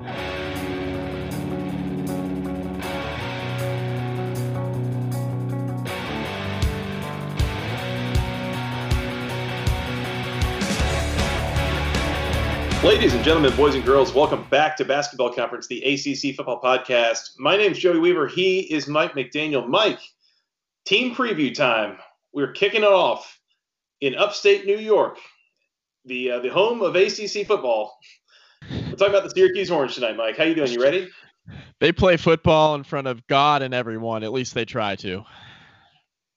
Ladies and gentlemen, boys and girls, welcome back to Basketball Conference, the ACC Football Podcast. My name is Joey Weaver. He is Mike McDaniel. Mike, team preview time. We're kicking it off in upstate New York, the uh, the home of ACC football. We're talking about the Syracuse Orange tonight, Mike. How you doing? You ready? They play football in front of God and everyone. At least they try to.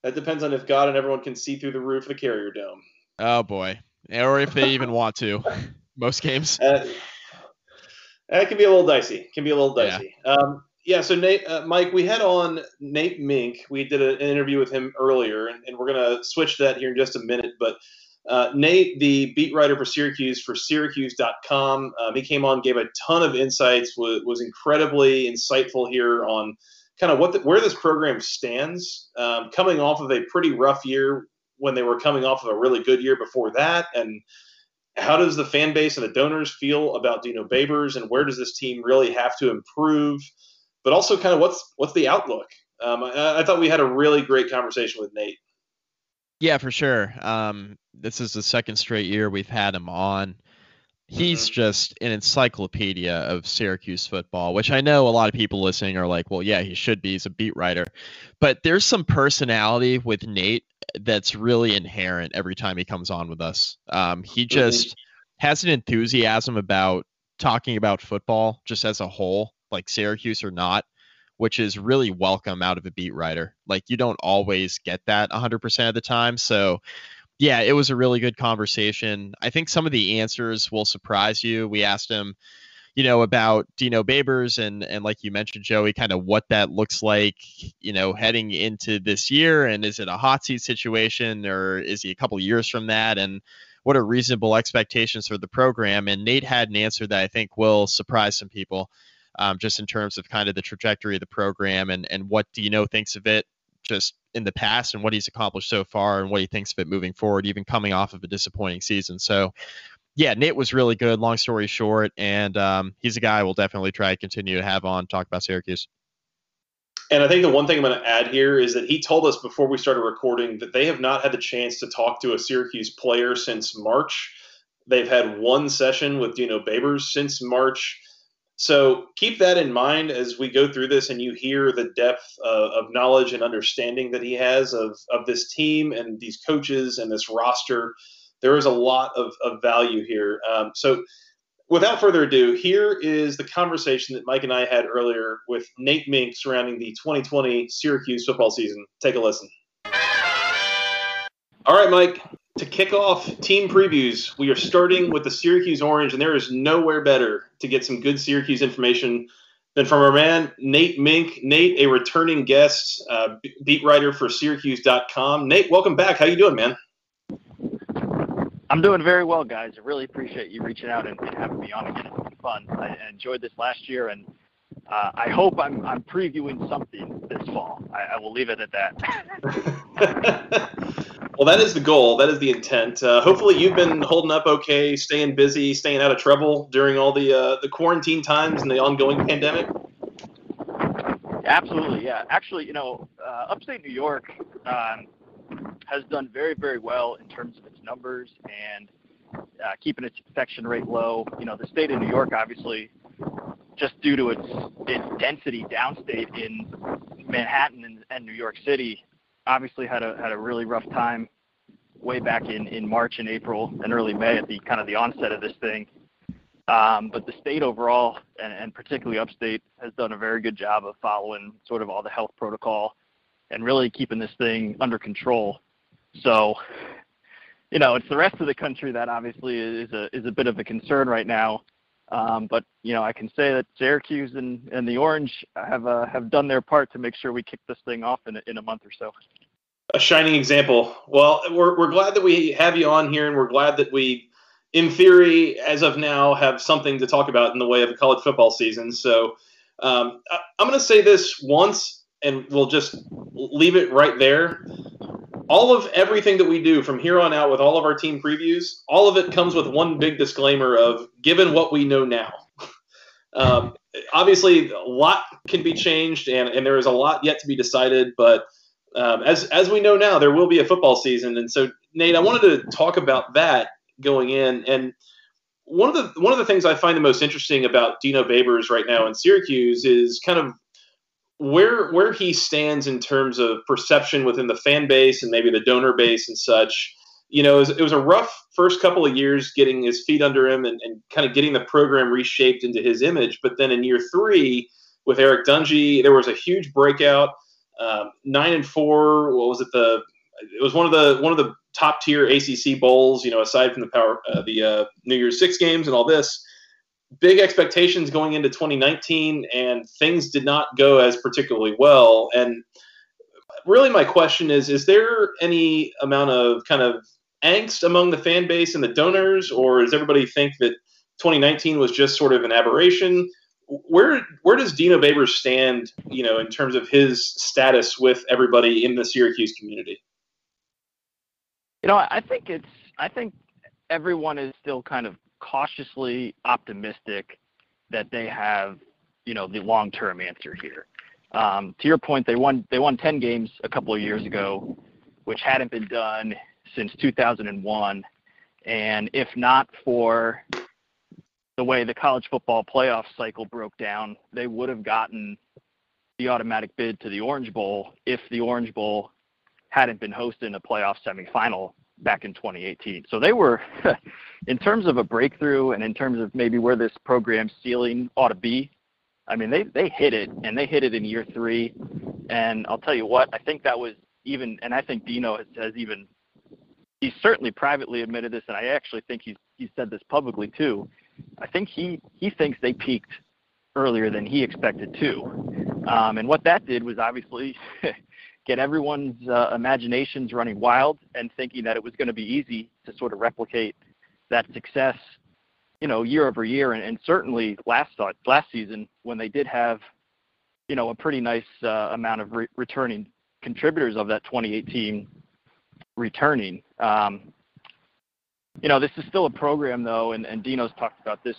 That depends on if God and everyone can see through the roof of the Carrier Dome. Oh boy, or if they even want to. Most games. Uh, it can be a little dicey. Can be a little dicey. Yeah. Um, yeah, so Nate, uh, Mike, we had on Nate Mink. We did an interview with him earlier, and, and we're going to switch that here in just a minute. But uh, Nate, the beat writer for Syracuse for Syracuse.com, um, he came on, gave a ton of insights, was, was incredibly insightful here on kind of what the, where this program stands, um, coming off of a pretty rough year when they were coming off of a really good year before that, and how does the fan base and the donors feel about Dino Babers, and where does this team really have to improve? But also, kind of what's what's the outlook? Um, I, I, thought we had a really great conversation with Nate. Yeah, for sure. Um, this is the second straight year we've had him on. He's mm-hmm. just an encyclopedia of Syracuse football, which I know a lot of people listening are like, well, yeah, he should be. He's a beat writer. But there's some personality with Nate that's really inherent every time he comes on with us. Um, he mm-hmm. just mm-hmm. has an enthusiasm about talking about football just as a whole, like Syracuse or not, which is really welcome out of a beat writer. Like you don't always get that 100% of the time. So, yeah, it was a really good conversation. I think some of the answers will surprise you. We asked him, you know, about Dino Babers and and like you mentioned, Joey, kind of what that looks like, you know, heading into this year, and is it a hot seat situation or is he a couple years from that, and what are reasonable expectations for the program? And Nate had an answer that I think will surprise some people, um, just in terms of kind of the trajectory of the program and and what Dino thinks of it, just in the past and what he's accomplished so far and what he thinks of it moving forward, even coming off of a disappointing season. So yeah, Nate was really good. Long story short, and um, he's a guy we'll definitely try to continue to have on talk about Syracuse. And I think the one thing I'm going to add here is that he told us before we started recording that they have not had the chance to talk to a Syracuse player since March. They've had one session with Dino Babers since March. So keep that in mind as we go through this and you hear the depth uh, of knowledge and understanding that he has of, of this team and these coaches and this roster there is a lot of, of value here. Um, so, without further ado, here is the conversation that Mike and I had earlier with Nate Mink surrounding the 2020 Syracuse football season. Take a listen. All right, Mike. To kick off team previews, we are starting with the Syracuse Orange, and there is nowhere better to get some good Syracuse information than from our man Nate Mink. Nate, a returning guest, uh, beat writer for Syracuse.com. Nate, welcome back. How you doing, man? I'm doing very well, guys. I really appreciate you reaching out and, and having me on again. It's been fun. I enjoyed this last year, and uh, I hope I'm, I'm previewing something this fall. I, I will leave it at that. well, that is the goal. That is the intent. Uh, hopefully, you've been holding up okay, staying busy, staying out of trouble during all the uh, the quarantine times and the ongoing pandemic. Absolutely, yeah. Actually, you know, uh, upstate New York. Um, has done very, very well in terms of its numbers and uh, keeping its infection rate low. You know, the state of New York, obviously, just due to its its density downstate in Manhattan and, and New York City, obviously had a had a really rough time way back in in March and April and early May at the kind of the onset of this thing. Um, but the state overall, and, and particularly upstate, has done a very good job of following sort of all the health protocol and really keeping this thing under control. So, you know, it's the rest of the country that obviously is a is a bit of a concern right now. Um, but you know, I can say that Syracuse and, and the Orange have uh, have done their part to make sure we kick this thing off in a, in a month or so. A shining example. Well, we're we're glad that we have you on here, and we're glad that we, in theory, as of now, have something to talk about in the way of a college football season. So, um, I, I'm going to say this once, and we'll just leave it right there all of everything that we do from here on out with all of our team previews, all of it comes with one big disclaimer of given what we know now. um, obviously, a lot can be changed, and, and there is a lot yet to be decided. But um, as as we know now, there will be a football season, and so Nate, I wanted to talk about that going in. And one of the one of the things I find the most interesting about Dino Babers right now in Syracuse is kind of where where he stands in terms of perception within the fan base and maybe the donor base and such. You know, it was, it was a rough first couple of years getting his feet under him and, and kind of getting the program reshaped into his image. But then in year three, with Eric Dungey, there was a huge breakout. Um, nine and four. What was it? The it was one of the one of the top tier ACC bowls. You know, aside from the power uh, the uh, New Year's Six games and all this big expectations going into 2019, and things did not go as particularly well. And really, my question is: Is there any amount of kind of angst among the fan base and the donors, or does everybody think that 2019 was just sort of an aberration? Where where does Dino Babers stand, you know, in terms of his status with everybody in the Syracuse community? You know, I think it's I think everyone is still kind of cautiously optimistic that they have, you know, the long-term answer here. Um, to your point, they won they won 10 games a couple of years ago, which hadn't been done since 2001. And if not for the way the college football playoff cycle broke down, they would have gotten the automatic bid to the Orange Bowl if the Orange Bowl hadn't been hosting a playoff semifinal back in 2018. So they were, in terms of a breakthrough and in terms of maybe where this program's ceiling ought to be, I mean, they, they hit it, and they hit it in year three. And I'll tell you what, I think that was even, and I think Dino has, has even, he's certainly privately admitted this, and I actually think he's, he said this publicly too. I think he, he thinks they peaked earlier than he expected too. Um, and what that did was obviously get everyone's uh, imaginations running wild and thinking that it was going to be easy to sort of replicate that success, you know, year over year, and, and certainly last last season when they did have, you know, a pretty nice uh, amount of re- returning contributors of that 2018 returning. Um, you know, this is still a program though, and, and Dino's talked about this,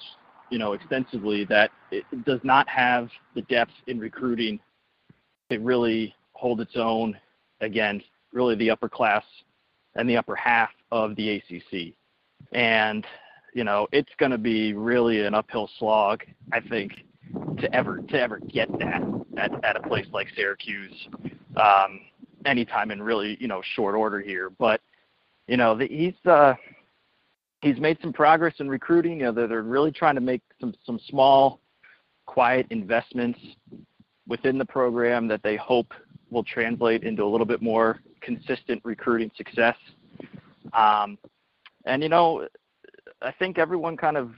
you know, extensively that it does not have the depth in recruiting to really hold its own against really the upper class and the upper half of the ACC. And, you know, it's going to be really an uphill slog, I think, to ever to ever get that at, at a place like Syracuse um, anytime in really, you know, short order here. But, you know, the, he's uh, he's made some progress in recruiting. You know, they're, they're really trying to make some some small, quiet investments within the program that they hope will translate into a little bit more consistent recruiting success. Um, and you know, I think everyone kind of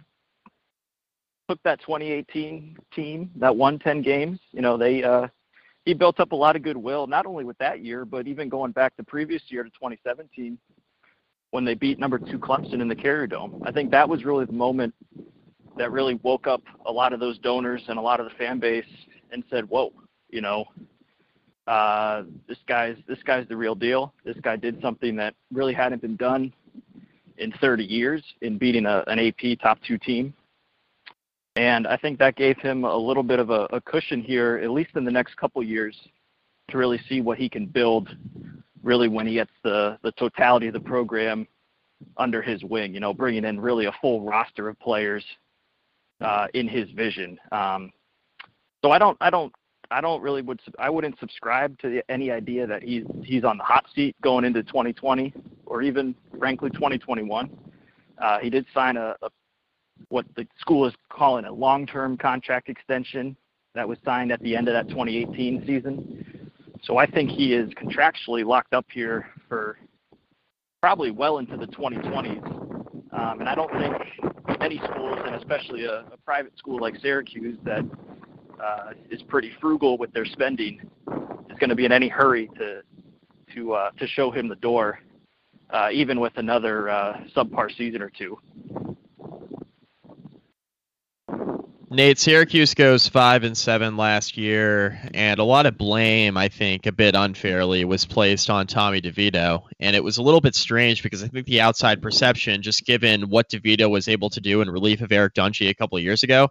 took that 2018 team that won 10 games. You know, they uh, he built up a lot of goodwill, not only with that year, but even going back the previous year to 2017 when they beat number two Clemson in the Carrier Dome. I think that was really the moment that really woke up a lot of those donors and a lot of the fan base and said, "Whoa, you know, uh, this guy's this guy's the real deal. This guy did something that really hadn't been done in 30 years in beating a, an AP top two team. And I think that gave him a little bit of a, a cushion here, at least in the next couple years, to really see what he can build. Really, when he gets the the totality of the program under his wing, you know, bringing in really a full roster of players uh, in his vision. Um, so I don't I don't I don't really would I wouldn't subscribe to any idea that he's he's on the hot seat going into 2020 or even frankly 2021. Uh, he did sign a, a what the school is calling a long-term contract extension that was signed at the end of that 2018 season. So I think he is contractually locked up here for probably well into the 2020s. Um, and I don't think many schools, and especially a, a private school like Syracuse that uh, is pretty frugal with their spending, is going to be in any hurry to to uh, to show him the door, uh, even with another uh, subpar season or two. Nate, Syracuse goes five and seven last year, and a lot of blame, I think, a bit unfairly, was placed on Tommy DeVito. And it was a little bit strange because I think the outside perception, just given what DeVito was able to do in relief of Eric Dungey a couple of years ago,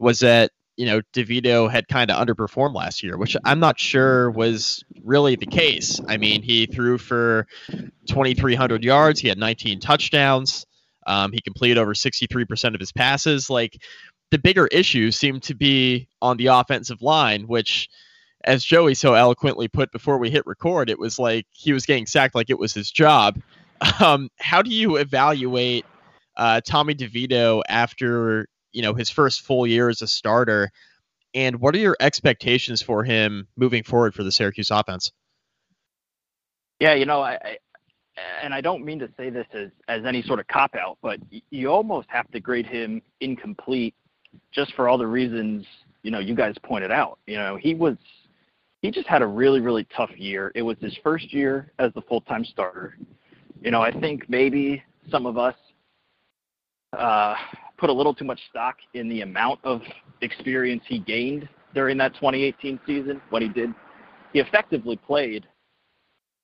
was that you know DeVito had kind of underperformed last year, which I'm not sure was really the case. I mean, he threw for 2,300 yards, he had 19 touchdowns. Um, he completed over 63% of his passes. Like the bigger issues seemed to be on the offensive line, which, as Joey so eloquently put before we hit record, it was like he was getting sacked like it was his job. Um, how do you evaluate uh, Tommy DeVito after you know his first full year as a starter, and what are your expectations for him moving forward for the Syracuse offense? Yeah, you know, I, I and I don't mean to say this as, as any sort of cop out, but you almost have to grade him incomplete just for all the reasons you know you guys pointed out. You know, he was he just had a really really tough year. It was his first year as the full time starter. You know, I think maybe some of us uh, put a little too much stock in the amount of experience he gained during that 2018 season when he did. He effectively played,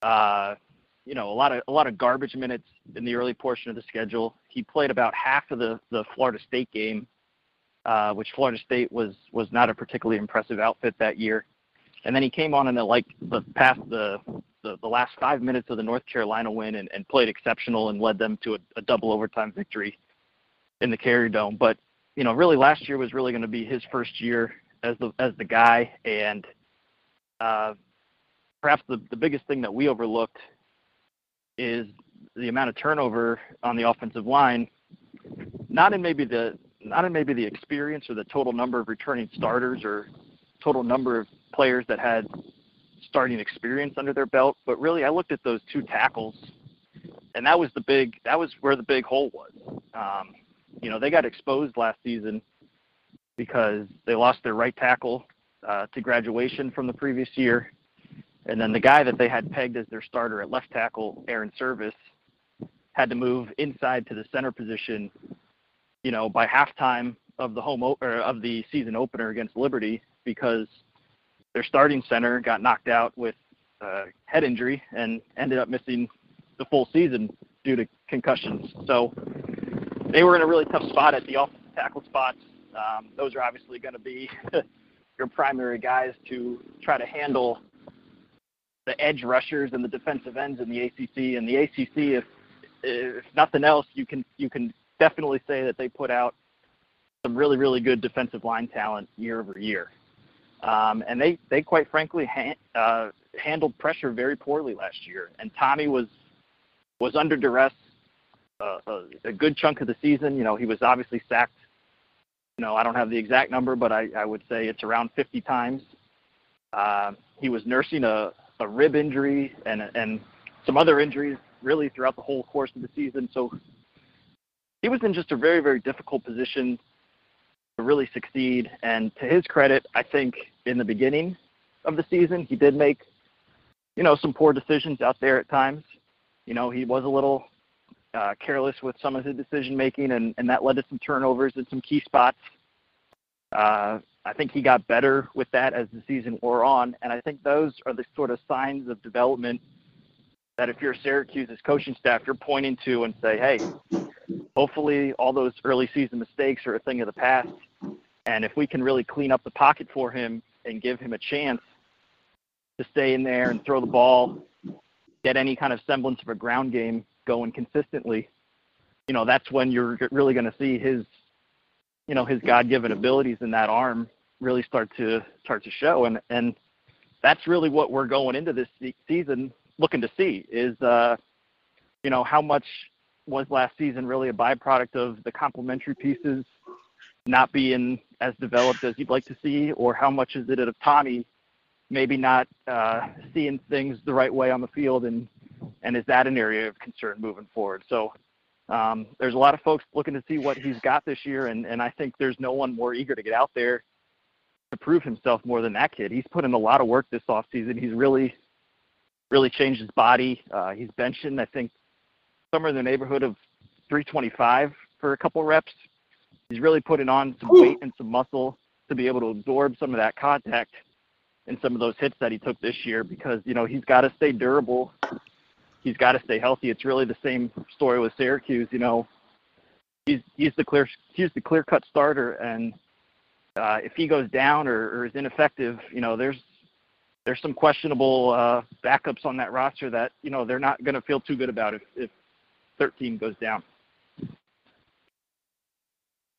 uh, you know, a lot of a lot of garbage minutes in the early portion of the schedule. He played about half of the the Florida State game uh, which Florida State was was not a particularly impressive outfit that year. And then he came on in the like the past the, the the last five minutes of the North Carolina win and, and played exceptional and led them to a, a double overtime victory in the Carrier Dome. But you know, really last year was really going to be his first year as the as the guy, and uh, perhaps the the biggest thing that we overlooked is the amount of turnover on the offensive line. Not in maybe the not in maybe the experience or the total number of returning starters or total number of players that had starting experience under their belt, but really I looked at those two tackles, and that was the big that was where the big hole was. Um, you know, they got exposed last season because they lost their right tackle uh, to graduation from the previous year, and then the guy that they had pegged as their starter at left tackle, Airon Servais, had to move inside to the center position you know, by halftime of the home o- or of the season opener against Liberty because their starting center got knocked out with uh, head injury and ended up missing the full season due to concussions. So they were in a really tough spot at the offensive tackle spots. Um, those are obviously going to be your primary guys to try to handle the edge rushers and the defensive ends in the ACC. And the ACC, if if nothing else, you can you can definitely say that they put out some really, really good defensive line talent year over year. Um, and they, they quite frankly ha- uh, handled pressure very poorly last year. And Tommy was was under duress a, a good chunk of the season. You know, he was obviously sacked. You know, I don't have the exact number, but I, I would say it's around 50 times. Uh, he was nursing a, a rib injury and and some other injuries really throughout the whole course of the season. So he was in just a very, very difficult position to really succeed. And to his credit, I think in the beginning of the season, he did make, you know, some poor decisions out there at times. You know, he was a little uh, careless with some of his decision making, and, and that led to some turnovers in some key spots. Uh, I think he got better with that as the season wore on, and I think those are the sort of signs of development that if you're Syracuse's coaching staff, you're pointing to and say, hey, hopefully all those early season mistakes are a thing of the past. And if we can really clean up the pocket for him and give him a chance to stay in there and throw the ball, get any kind of semblance of a ground game going consistently, you know, that's when you're really going to see his, you know, his God-given abilities in that arm really start to start to show. And and that's really what we're going into this season looking to see is, uh, you know, how much was last season really a byproduct of the complementary pieces not being as developed as you'd like to see, or how much is it of Tommy maybe not uh, seeing things the right way on the field, and and is that an area of concern moving forward? So, Um, there's a lot of folks looking to see what he's got this year, and, and I think there's no one more eager to get out there to prove himself more than that kid. He's put in a lot of work this offseason. He's really, really changed his body. Uh, he's benching, I think, somewhere in the neighborhood of 325 for a couple reps. He's really putting on some weight and some muscle to be able to absorb some of that contact and some of those hits that he took this year because, you know, he's got to stay durable. He's got to stay healthy. It's really the same story with Syracuse, you know. He's he's the clear he's the clear cut starter and uh, if he goes down or, or is ineffective, you know, there's there's some questionable uh, backups on that roster that you know they're not going to feel too good about if if 13 goes down.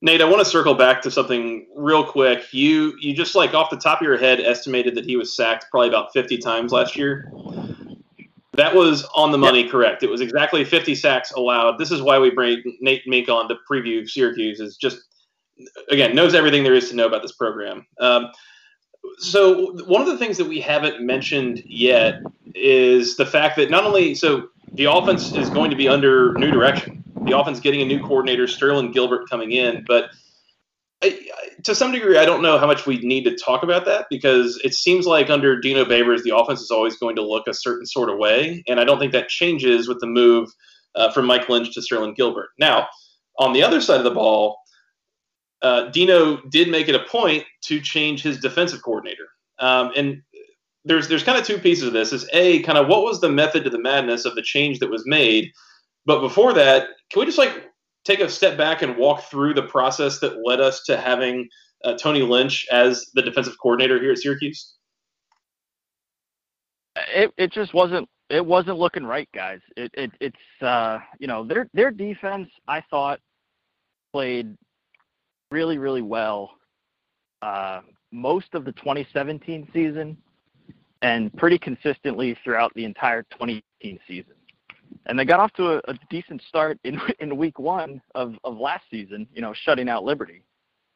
Nate, I want to circle back to something real quick. You you just like off the top of your head estimated that he was sacked probably about 50 times last year. That was on the money, yep. correct? It was exactly 50 sacks allowed. This is why we bring Nate Mink on to preview Syracuse. Is just again knows everything there is to know about this program. Um, so one of the things that we haven't mentioned yet is the fact that not only so the offense is going to be under new direction. The offense getting a new coordinator, Sterling Gilbert coming in, but I, to some degree, I don't know how much we need to talk about that because it seems like under Dino Babers, the offense is always going to look a certain sort of way, and I don't think that changes with the move uh, from Mike Lynch to Sterling Gilbert. Now, on the other side of the ball, uh, Dino did make it a point to change his defensive coordinator. Um, and there's there's kind of two pieces of this. Is a kind of what was the method to the madness of the change that was made, but before that, can we just like take a step back and walk through the process that led us to having uh, Tony Lynch as the defensive coordinator here at Syracuse? It it just wasn't it wasn't looking right, guys. It, it it's uh, you know their their defense I thought played really, really well uh, most of the 2017 season and pretty consistently throughout the entire 2018 season. And they got off to a, a decent start in in week one of, of last season, you know, shutting out Liberty.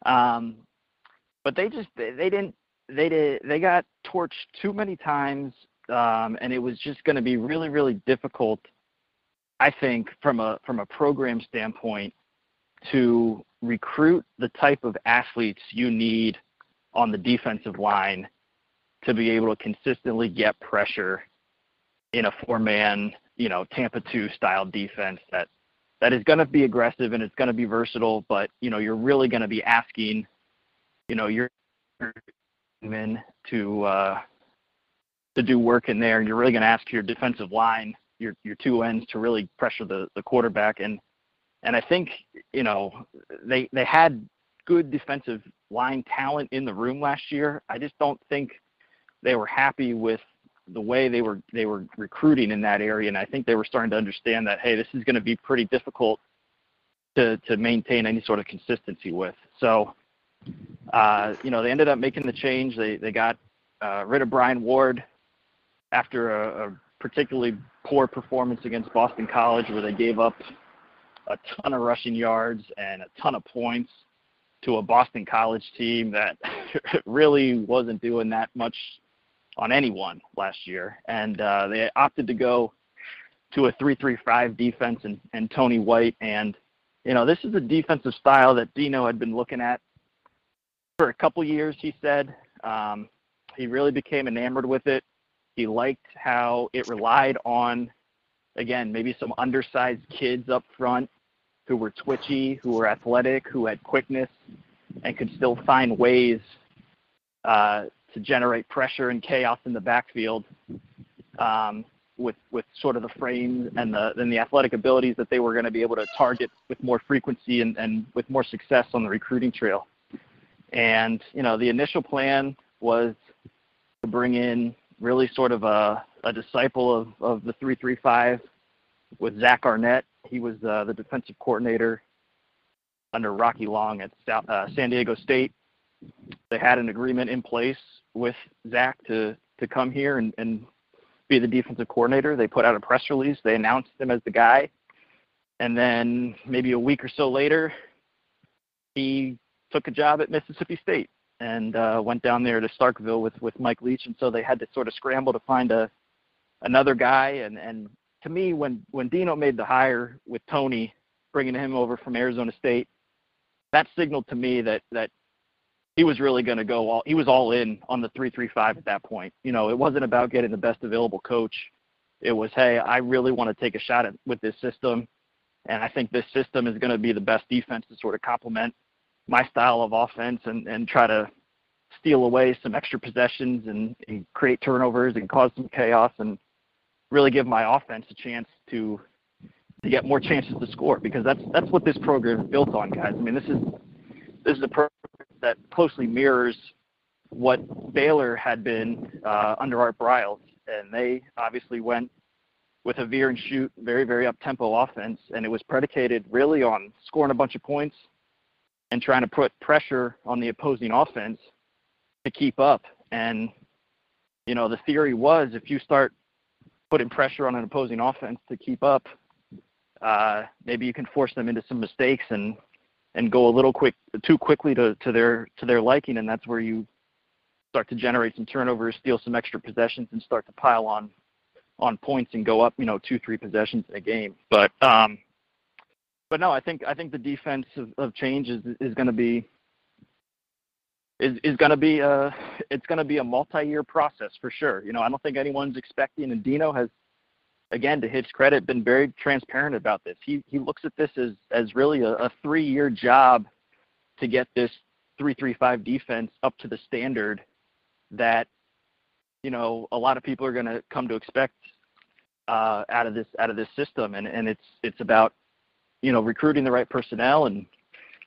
Um, but they just they, they didn't they did they got torched too many times, um, and it was just going to be really really difficult, I think, from a from a program standpoint, to recruit the type of athletes you need on the defensive line to be able to consistently get pressure in a four-man, you know, Tampa 2 style defense that that is going to be aggressive and it's going to be versatile, but you know, you're really going to be asking, you know, your men to uh, to do work in there, and you're really going to ask your defensive line, your your two ends, to really pressure the the quarterback and and I think you know they they had good defensive line talent in the room last year. I just don't think they were happy with the way they were they were recruiting in that area, and I think they were starting to understand that hey, this is going to be pretty difficult to to maintain any sort of consistency with. So, uh, you know, they ended up making the change. They they got uh, rid of Brian Ward after a, a particularly poor performance against Boston College, where they gave up a ton of rushing yards and a ton of points to a Boston College team that really wasn't doing that much on anyone last year. And uh, they opted to go to a 3-3-5 defense and, and Tony White. And, you know, this is a defensive style that Dino had been looking at for a couple years, he said. Um, he really became enamored with it. He liked how it relied on again, maybe some undersized kids up front who were twitchy, who were athletic, who had quickness, and could still find ways uh, to generate pressure and chaos in the backfield um, with with sort of the frame and the and the athletic abilities that they were going to be able to target with more frequency and, and with more success on the recruiting trail. And you know, the initial plan was to bring in really sort of a a disciple of, of the 335 with Zach Arnett. He was uh, the defensive coordinator under Rocky Long at South, uh, San Diego State. They had an agreement in place with Zach to, to come here and, and be the defensive coordinator. They put out a press release. They announced him as the guy. And then maybe a week or so later, he took a job at Mississippi State and uh, went down there to Starkville with, with Mike Leach. And so they had to sort of scramble to find a, another guy. And, and to me, when, when Dino made the hire with Tony, bringing him over from Arizona State, that signaled to me that that he was really going to go all he was all in on the 335 at that point. You know, it wasn't about getting the best available coach. It was, hey, I really want to take a shot at with this system and I think this system is going to be the best defense to sort of complement my style of offense and and try to steal away some extra possessions and, and create turnovers and cause some chaos and really give my offense a chance to to get more chances to score because that's that's what this program is built on, guys. I mean, this is this is a program that closely mirrors what Baylor had been uh, under Art Briles, and they obviously went with a veer and shoot, very very up tempo offense, and it was predicated really on scoring a bunch of points and trying to put pressure on the opposing offense to keep up. And you know, the theory was if you start putting pressure on an opposing offense to keep up, uh, maybe you can force them into some mistakes and and go a little quick too quickly to, to their to their liking, and that's where you start to generate some turnovers, steal some extra possessions, and start to pile on on points and go up, you know, two three possessions in a game. But um, but no, I think I think the defense of, of change is is going to be is is going to be a it's going to be a multi-year process for sure. You know, I don't think anyone's expecting, and Dino has again, to his credit, been very transparent about this. He he looks at this as as really a, a three year job to get this three three five defense up to the standard that you know a lot of people are going to come to expect uh, out of this out of this system, and and it's it's about you know recruiting the right personnel and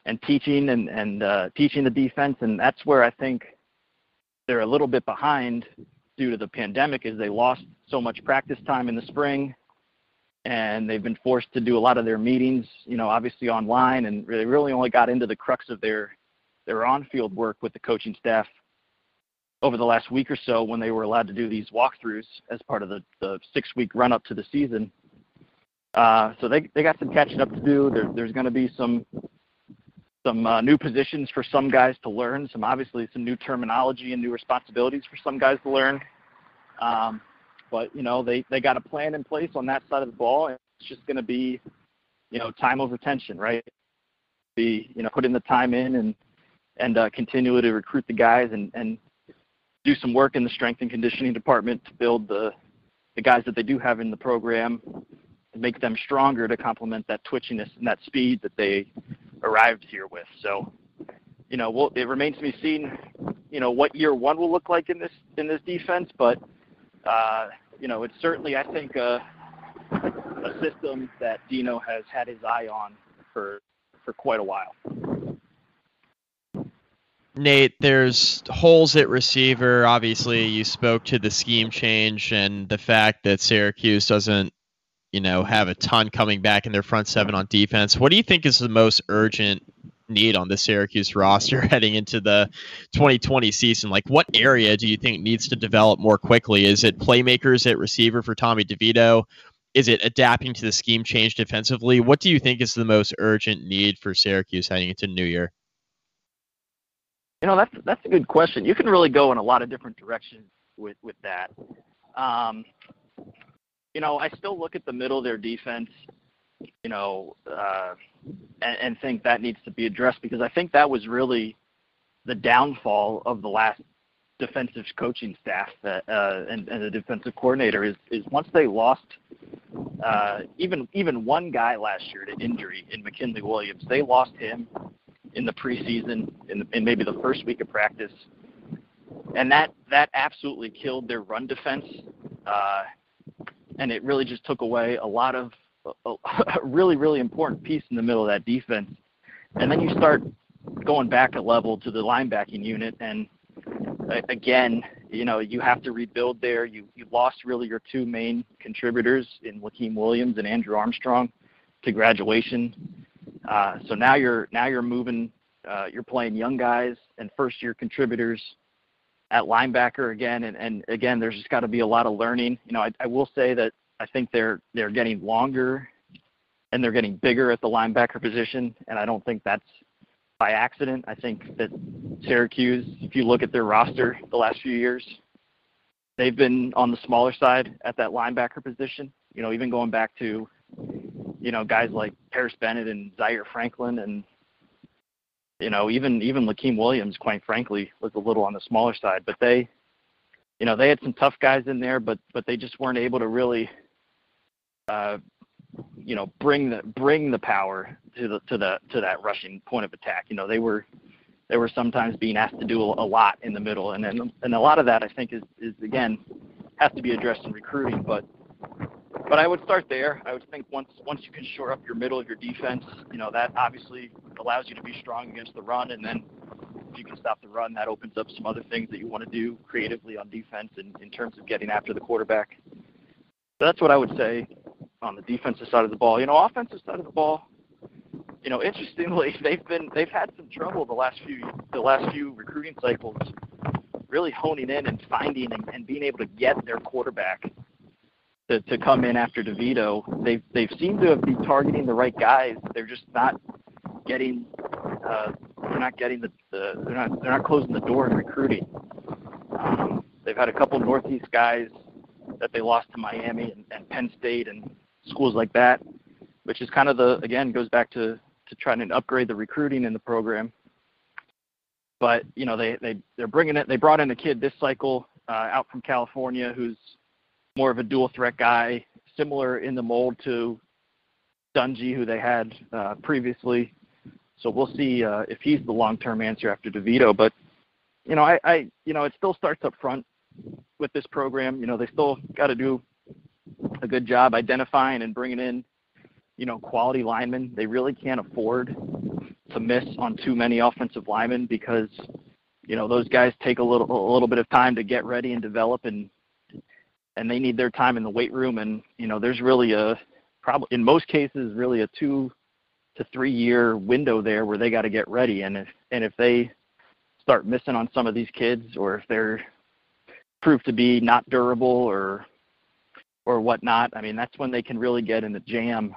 and teaching and and uh, teaching the defense, and that's where I think they're a little bit behind due to the pandemic is they lost so much practice time in the spring and they've been forced to do a lot of their meetings, you know, obviously online and they really only got into the crux of their their on-field work with the coaching staff over the last week or so when they were allowed to do these walkthroughs as part of the, the six-week run-up to the season. Uh, so they they got some catching up to do. There, there's going to be some some uh, new positions for some guys to learn, some obviously some new terminology and new responsibilities for some guys to learn. Um, but you know they they got a plan in place on that side of the ball, and it's just going to be you know time over tension, right? Be you know putting the time in and and uh, continue to recruit the guys and and do some work in the strength and conditioning department to build the the guys that they do have in the program to make them stronger to complement that twitchiness and that speed that they arrived here with. So, you know, we'll, it remains to be seen, you know, what year one will look like in this in this defense. But, uh, you know, it's certainly I think a, a system that Dino has had his eye on for for quite a while. Nate, there's holes at receiver. Obviously, you spoke to the scheme change and the fact that Syracuse doesn't you know, have a ton coming back in their front seven on defense. What do you think is the most urgent need on the Syracuse roster heading into the 2020 season? Like, what area do you think needs to develop more quickly? Is it playmakers at receiver for Tommy DeVito? Is it adapting to the scheme change defensively? What do you think is the most urgent need for Syracuse heading into New Year? You know, that's that's a good question. You can really go in a lot of different directions with with that. Um, you know, I still look at the middle of their defense, you know, uh, and, and think that needs to be addressed because I think that was really the downfall of the last defensive coaching staff uh, and, and the defensive coordinator is, is once they lost uh, even even one guy last year to injury in McKinley Williams, they lost him in the preseason in, in maybe the first week of practice, and that that absolutely killed their run defense. Uh, and it really just took away a lot of a, a really really important piece in the middle of that defense. And then you start going back a level to the linebacking unit, and again, you know, you have to rebuild there. You you lost really your two main contributors in Lakiem Williams and Andrew Armstrong to graduation. Uh, so now you're now you're moving. Uh, you're playing young guys and first year contributors at linebacker again, and, and again, there's just got to be a lot of learning. You know, I, I will say that I think they're they're getting longer and they're getting bigger at the linebacker position, and I don't think that's by accident. I think that Syracuse, if you look at their roster the last few years, they've been on the smaller side at that linebacker position. You know, even going back to, you know, guys like Paris Bennett and Zaire Franklin and you know, even even Lakiem Williams, quite frankly, was a little on the smaller side. But they, you know, they had some tough guys in there, but but they just weren't able to really, uh, you know, bring the bring the power to the to the to that rushing point of attack. You know, they were they were sometimes being asked to do a lot in the middle, and and, and a lot of that I think is is again has to be addressed in recruiting. But but I would start there. I would think once once you can shore up your middle of your defense, you know that obviously allows you to be strong against the run, and then if you can stop the run, that opens up some other things that you want to do creatively on defense in, in terms of getting after the quarterback. So that's what I would say on the defensive side of the ball. You know, offensive side of the ball, you know, interestingly, they've been they've had some trouble the last few the last few recruiting cycles, really honing in and finding and, and being able to get their quarterback to, to come in after DeVito. They've they've seemed to be targeting the right guys. They're just not getting uh, they're not getting the, the they're not they're not closing the door in recruiting. Um, they've had a couple Northeast guys that they lost to Miami and, and Penn State and schools like that, which is kind of the again goes back to to trying to upgrade the recruiting in the program. But you know they they they're bringing it. They brought in a kid this cycle uh, out from California who's more of a dual threat guy, similar in the mold to Dungey, who they had uh, previously. So we'll see uh, if he's the long-term answer after DeVito. But you know, I, I, you know, it still starts up front with this program. You know, they still got to do a good job identifying and bringing in, you know, quality linemen. They really can't afford to miss on too many offensive linemen because, you know, those guys take a little a little bit of time to get ready and develop and and they need their time in the weight room. And you know, there's really a probably in most cases really a two to three year window there where they got to get ready. And if and if they start missing on some of these kids, or if they're proved to be not durable or or whatnot, I mean that's when they can really get in the jam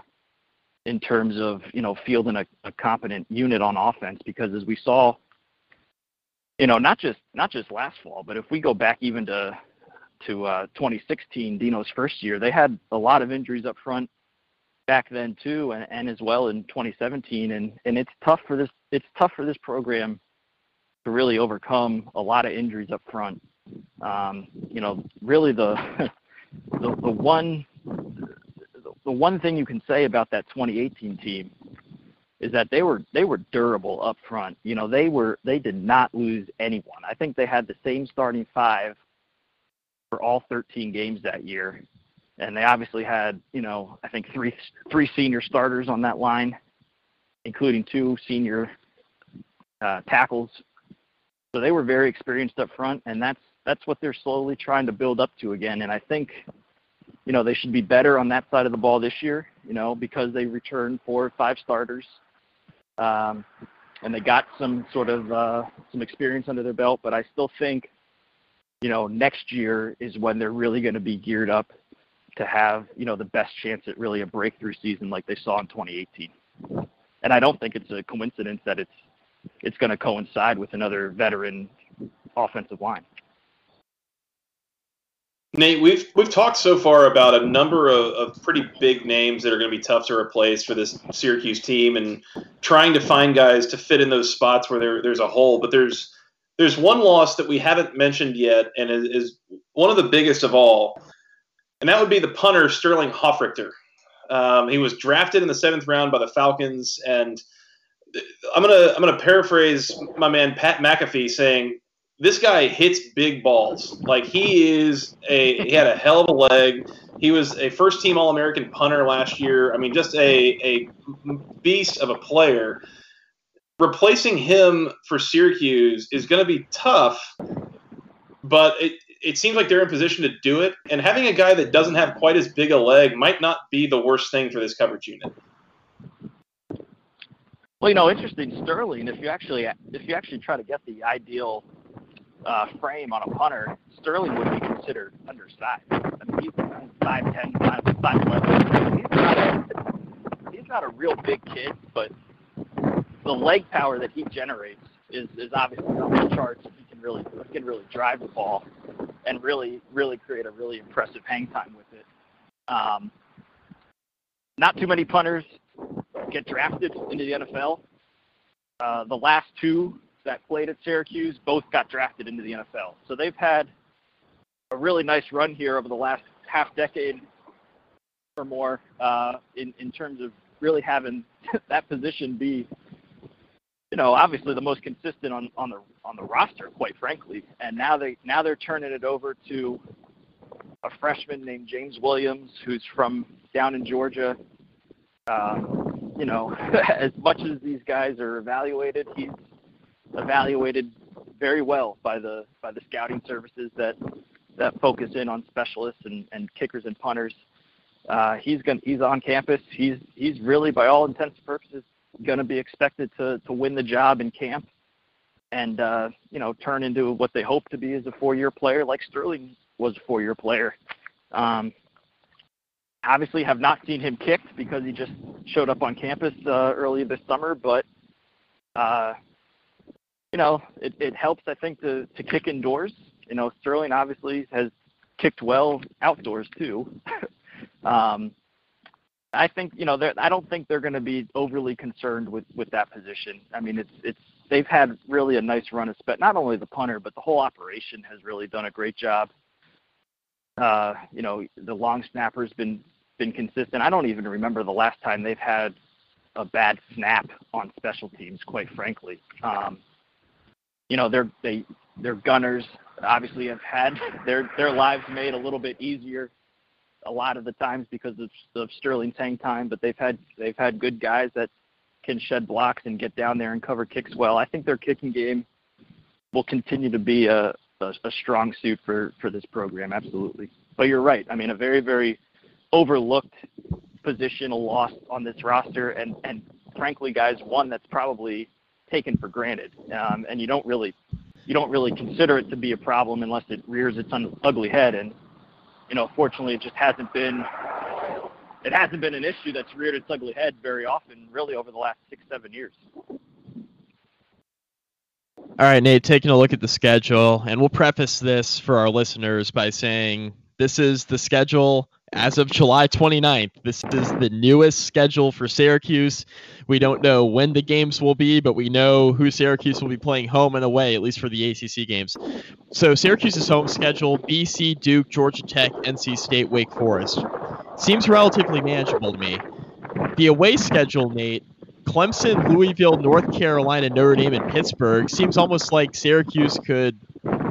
in terms of you know fielding a, a competent unit on offense. Because as we saw, you know, not just not just last fall, but if we go back even to to uh, 2016, Dino's first year, they had a lot of injuries up front back then too, and, and as well in 2017. And and it's tough for this it's tough for this program to really overcome a lot of injuries up front. Um, you know, really the the, the one the one thing you can say about that 2018 team is that they were they were durable up front. You know, they were they did not lose anyone. I think they had the same starting five for all 13 games that year, and they obviously had you know I think three three senior starters on that line, including two senior uh, tackles. So they were very experienced up front, and that's that's what they're slowly trying to build up to again. And I think you know they should be better on that side of the ball this year. You know because they returned four or five starters. Um, and they got some sort of uh, some experience under their belt, but I still think you know, next year is when they're really going to be geared up to have, you know, the best chance at really a breakthrough season like they saw in 2018. And I don't think it's a coincidence that it's it's going to coincide with another veteran offensive line. Nate, we've we've talked so far about a number of, of pretty big names that are going to be tough to replace for this Syracuse team, and trying to find guys to fit in those spots where there, there's a hole. But there's there's one loss that we haven't mentioned yet, and is, one of the biggest of all, and that would be the punter Sterling Hofrichter. Um, he was drafted in the seventh round by the Falcons, and I'm gonna I'm gonna paraphrase my man Pat McAfee saying this guy hits big balls. Like he is a he had a hell of a leg. He was a first team All American punter last year. I mean, just a a beast of a player replacing him for Syracuse is going to be tough, but it, it seems like they're in position to do it. And having a guy that doesn't have quite as big a leg might not be the worst thing for this coverage unit. Well, you know, interesting, Sterling. If you actually if you actually try to get the ideal uh, frame on a punter, Sterling would be considered undersized. I mean, he's 5'10", 5'11". He's not a he's not a real big kid, but the leg power that he generates is, is obviously off the charts. He can really he can really drive the ball and really really create a really impressive hang time with it. Um, not too many punters get drafted into the NFL. Uh, the last two that played at Syracuse both got drafted into the NFL. So they've had a really nice run here over the last half decade or more uh, in in terms of really having that position be, you know, obviously the most consistent on on the on the roster, quite frankly. And now they now they're turning it over to a freshman named James Williams, who's from down in Georgia. Uh, you know, as much as these guys are evaluated, he's evaluated very well by the by the scouting services that that focus in on specialists and, and kickers and punters. Uh, he's going he's on campus. He's he's really by all intents and purposes going to be expected to to win the job in camp and uh, you know turn into what they hope to be as a four-year player, like Sterling was a four-year player. Um, obviously, have not seen him kicked because he just showed up on campus uh, early this summer, but uh, you know it, it helps I think to to kick indoors. You know Sterling obviously has kicked well outdoors too. um, I think you know I don't think they're going to be overly concerned with with that position. I mean, it's it's they've had really a nice run of spec. Not only the punter, but the whole operation has really done a great job. Uh, you know, the long snapper's been been consistent. I don't even remember the last time they've had a bad snap on special teams. Quite frankly, um, you know, they're they their gunners obviously have had their their lives made a little bit easier a lot of the times because of, of Sterling's hang time, but they've had they've had good guys that can shed blocks and get down there and cover kicks well. I think their kicking game will continue to be a, a, a strong suit for for this program, absolutely. But you're right. I mean, a very very overlooked position, a loss on this roster, and and frankly, guys, one that's probably taken for granted, um, and you don't really you don't really consider it to be a problem unless it rears its ugly head. And you know, fortunately, it just hasn't been it hasn't been an issue that's reared its ugly head very often, really, over the last six seven years. All right, Nate, taking a look at the schedule, and we'll preface this for our listeners by saying this is the schedule as of July 29th. This is the newest schedule for Syracuse. We don't know when the games will be, but we know who Syracuse will be playing home and away, at least for the ACC games. So Syracuse's home schedule BC, Duke, Georgia Tech, NC State, Wake Forest. Seems relatively manageable to me. The away schedule, Nate, Clemson, Louisville, North Carolina, Notre Dame, and Pittsburgh seems almost like Syracuse could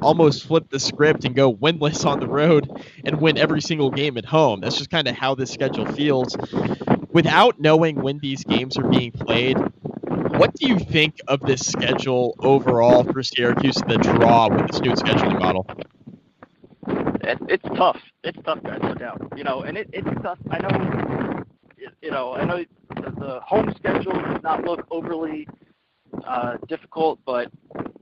almost flip the script and go winless on the road and win every single game at home. That's just kind of how this schedule feels. Without knowing when these games are being played, what do you think of this schedule overall for Syracuse, the draw with this new scheduling model? It, it's tough. It's tough, guys, no doubt. You know, and it, it's tough. I know, you know, I know the, the home schedule does not look overly uh, difficult, but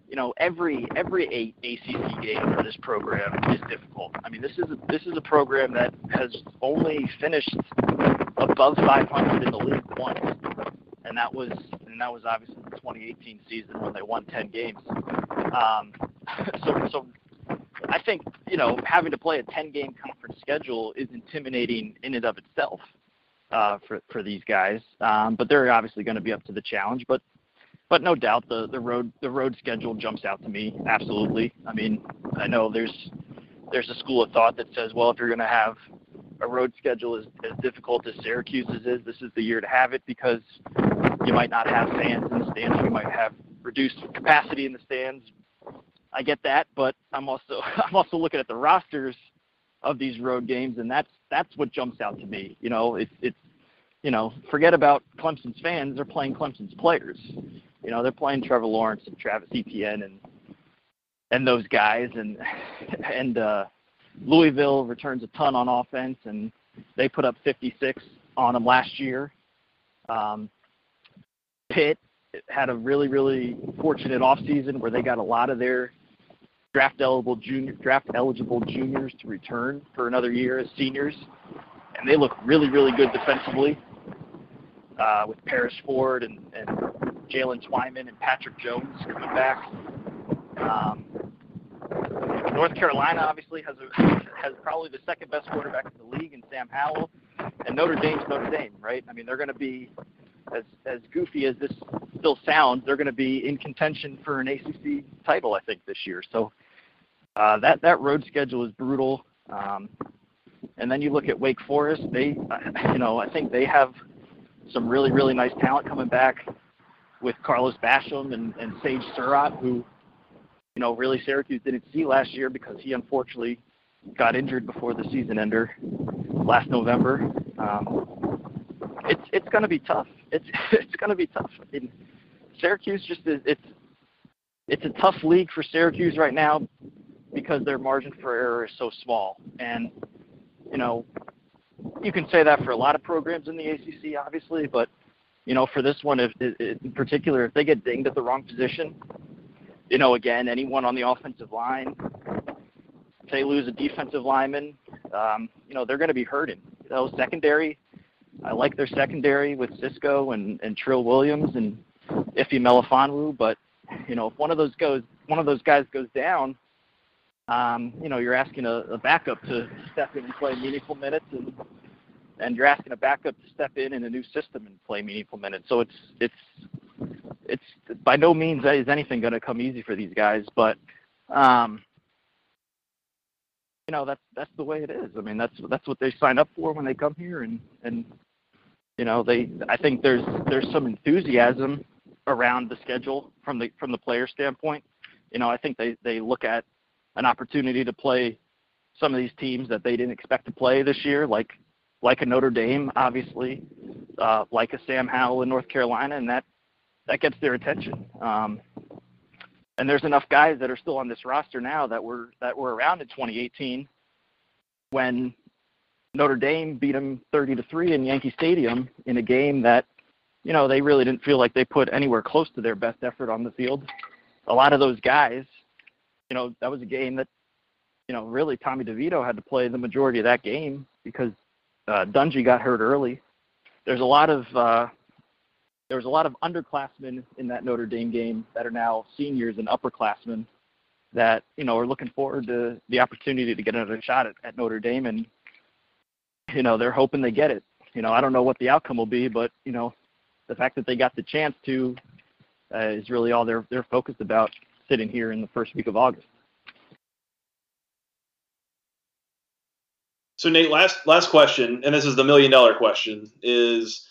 you know every every ACC game for this program is difficult. I mean, this is a, this is a program that has only finished above 500 in the league once, and that was and that was obviously the 2018 season when they won 10 games. Um, so so I think you know having to play a 10 game conference schedule is intimidating in and of itself uh, for for these guys. Um, but they're obviously going to be up to the challenge. But but no doubt the the road the road schedule jumps out to me absolutely. I mean, I know there's there's a school of thought that says, well, if you're going to have a road schedule as, as difficult as Syracuse's is, this is the year to have it because you might not have fans in the stands, you might have reduced capacity in the stands. I get that, but I'm also I'm also looking at the rosters of these road games, and that's that's what jumps out to me. You know, it's it's you know, forget about Clemson's fans; they're playing Clemson's players. You know, they're playing Trevor Lawrence and Travis Etienne and and those guys, and and uh, Louisville returns a ton on offense, and they put up 56 on them last year. Um, Pitt had a really really fortunate offseason where they got a lot of their draft eligible junior draft eligible juniors to return for another year as seniors, and they look really really good defensively uh, with Paris Ford and, and Jaylen Twyman and Patrick Jones coming back. Um, North Carolina obviously has a, has probably the second best quarterback in the league in Sam Howell, and Notre Dame's Notre Dame, right? I mean, they're going to be as as goofy as this still sounds, they're going to be in contention for an ACC title, I think, this year. So uh, that that road schedule is brutal. Um, and then you look at Wake Forest; they, uh, you know, I think they have some really really nice talent coming back with Carlos Basham and, and Sage Surratt, who, you know, really Syracuse didn't see last year because he unfortunately got injured before the season ender last November. Um, it's it's going to be tough. It's it's going to be tough. I mean, Syracuse just is it's it's a tough league for Syracuse right now because their margin for error is so small. And you know, you can say that for a lot of programs in the ACC, obviously, but you know, for this one, if, if, in particular, if they get dinged at the wrong position, you know, again, anyone on the offensive line, if they lose a defensive lineman, um, you know, they're going to be hurting. You know, secondary, I like their secondary with Cisco and, and Trill Williams and Ife Melifonwu, but you know, if one of those goes, one of those guys goes down, um, you know, you're asking a, a backup to step in and play meaningful minutes, and and you're asking a backup to step in in a new system and play meaningful minutes. So it's it's it's by no means is anything going to come easy for these guys, but um, you know that's that's the way it is. I mean that's that's what they sign up for when they come here, and and you know they I think there's there's some enthusiasm around the schedule from the from the player standpoint. You know I think they they look at an opportunity to play some of these teams that they didn't expect to play this year, like like a Notre Dame, obviously, uh, like a Sam Howell in North Carolina, and that that gets their attention. Um, and there's enough guys that are still on this roster now that were that were around in 2018 when Notre Dame beat them 30 to three in Yankee Stadium in a game that you know they really didn't feel like they put anywhere close to their best effort on the field. A lot of those guys, you know, that was a game that you know really Tommy DeVito had to play the majority of that game because uh, Dungey got hurt early. There's a lot of uh, there was a lot of underclassmen in that Notre Dame game that are now seniors and upperclassmen that you know are looking forward to the opportunity to get another shot at, at Notre Dame, and you know they're hoping they get it. You know I don't know what the outcome will be, but you know the fact that they got the chance to uh, is really all they're they're focused about sitting here in the first week of August. So Nate, last last question, and this is the million dollar question: is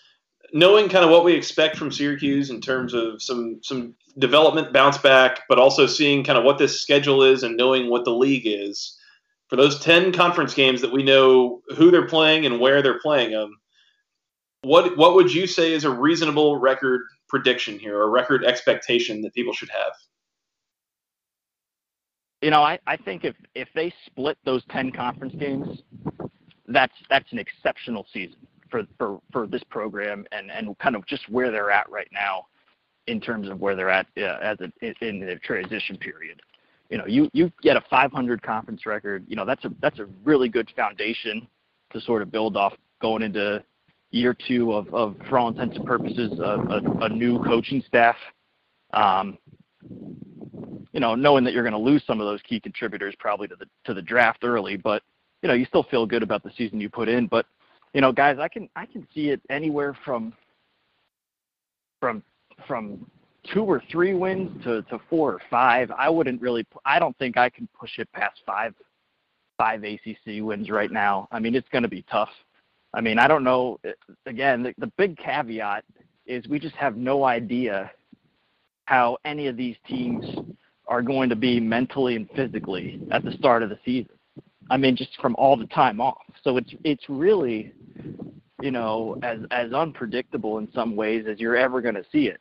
knowing kind of what we expect from Syracuse in terms of some some development bounce back, but also seeing kind of what this schedule is and knowing what the league is for those ten conference games that we know who they're playing and where they're playing them. What what would you say is a reasonable record prediction here, or record expectation that people should have? You know, I, I think if if they split those ten conference games, that's that's an exceptional season for for for this program and and kind of just where they're at right now in terms of where they're at uh, as a, in the transition period. You know, you you get a 500 conference record. You know, that's a that's a really good foundation to sort of build off going into year two of, of for all intents and purposes, a, a, a new coaching staff. Um, you know, knowing that you're going to lose some of those key contributors probably to the to the draft early, but you know, you still feel good about the season you put in. But you know, guys, I can I can see it anywhere from from from two or three wins to, to four or five. I wouldn't really. I don't think I can push it past five five ACC wins right now. I mean, it's going to be tough. I mean, I don't know. Eh, again, the, the big caveat is we just have no idea how any of these teams are going to be mentally and physically at the start of the season. I mean, just from all the time off. So it's it's really, you know, as as unpredictable in some ways as you're ever going to see it,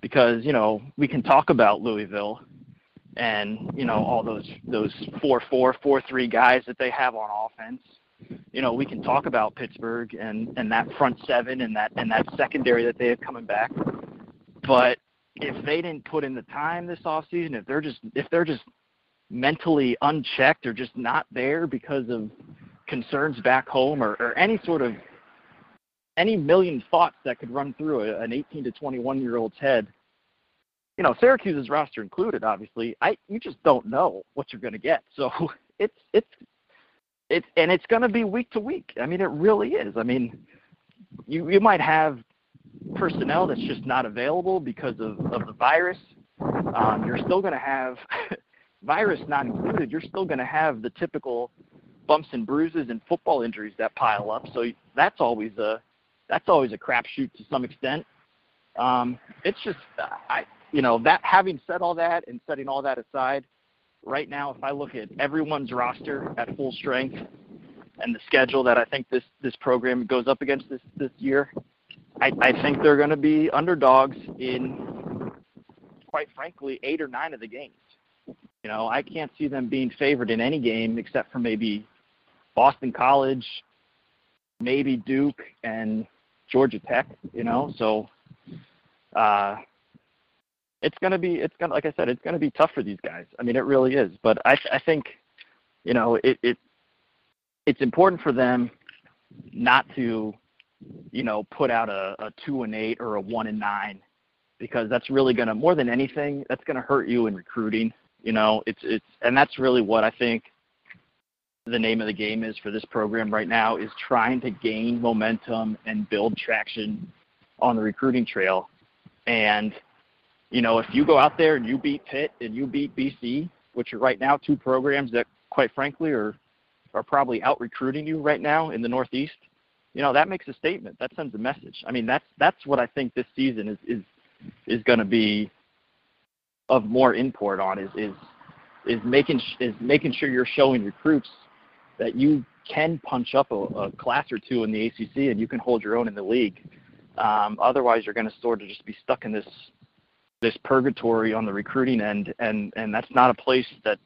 because you know we can talk about Louisville, and you know all those those four four four three guys that they have on offense. You know, we can talk about Pittsburgh and and that front seven and that and that secondary that they have coming back, but if they didn't put in the time this off season, if they're just if they're just mentally unchecked or just not there because of concerns back home or, or any sort of any million thoughts that could run through a, an 18 to 21 year old's head. You know, Syracuse's roster included, obviously. I you just don't know what you're going to get. So it's it's it's and it's going to be week to week. I mean, it really is. I mean, you you might have personnel that's just not available because of of the virus. Um, you're still going to have virus not included. You're still going to have the typical bumps and bruises and football injuries that pile up. So that's always a that's always a crapshoot to some extent. Um, it's just I you know that having said all that and setting all that aside, right now if I look at everyone's roster at full strength and the schedule that I think this this program goes up against this this year, I, I think they're going to be underdogs in quite frankly eight or nine of the games. You know, I can't see them being favored in any game except for maybe Boston College, maybe Duke and Georgia Tech. You know, so uh, it's gonna be it's gonna like I said it's gonna be tough for these guys. I mean, it really is. But I I think you know it it it's important for them not to you know put out a, a two and eight or a one and nine because that's really gonna more than anything that's gonna hurt you in recruiting. You know, it's it's and that's really what I think the name of the game is for this program right now is trying to gain momentum and build traction on the recruiting trail. And you know, if you go out there and you beat Pitt and you beat BC, which are right now two programs that, quite frankly, are are probably out recruiting you right now in the Northeast, you know, that makes a statement. That sends a message. I mean, that's that's what I think this season is is is going to be of more import on is is is making is making sure you're showing recruits that you can punch up a, a class or two in the ACC and you can hold your own in the league. Um, otherwise, you're going to sort of just be stuck in this this purgatory on the recruiting end, and and that's not a place that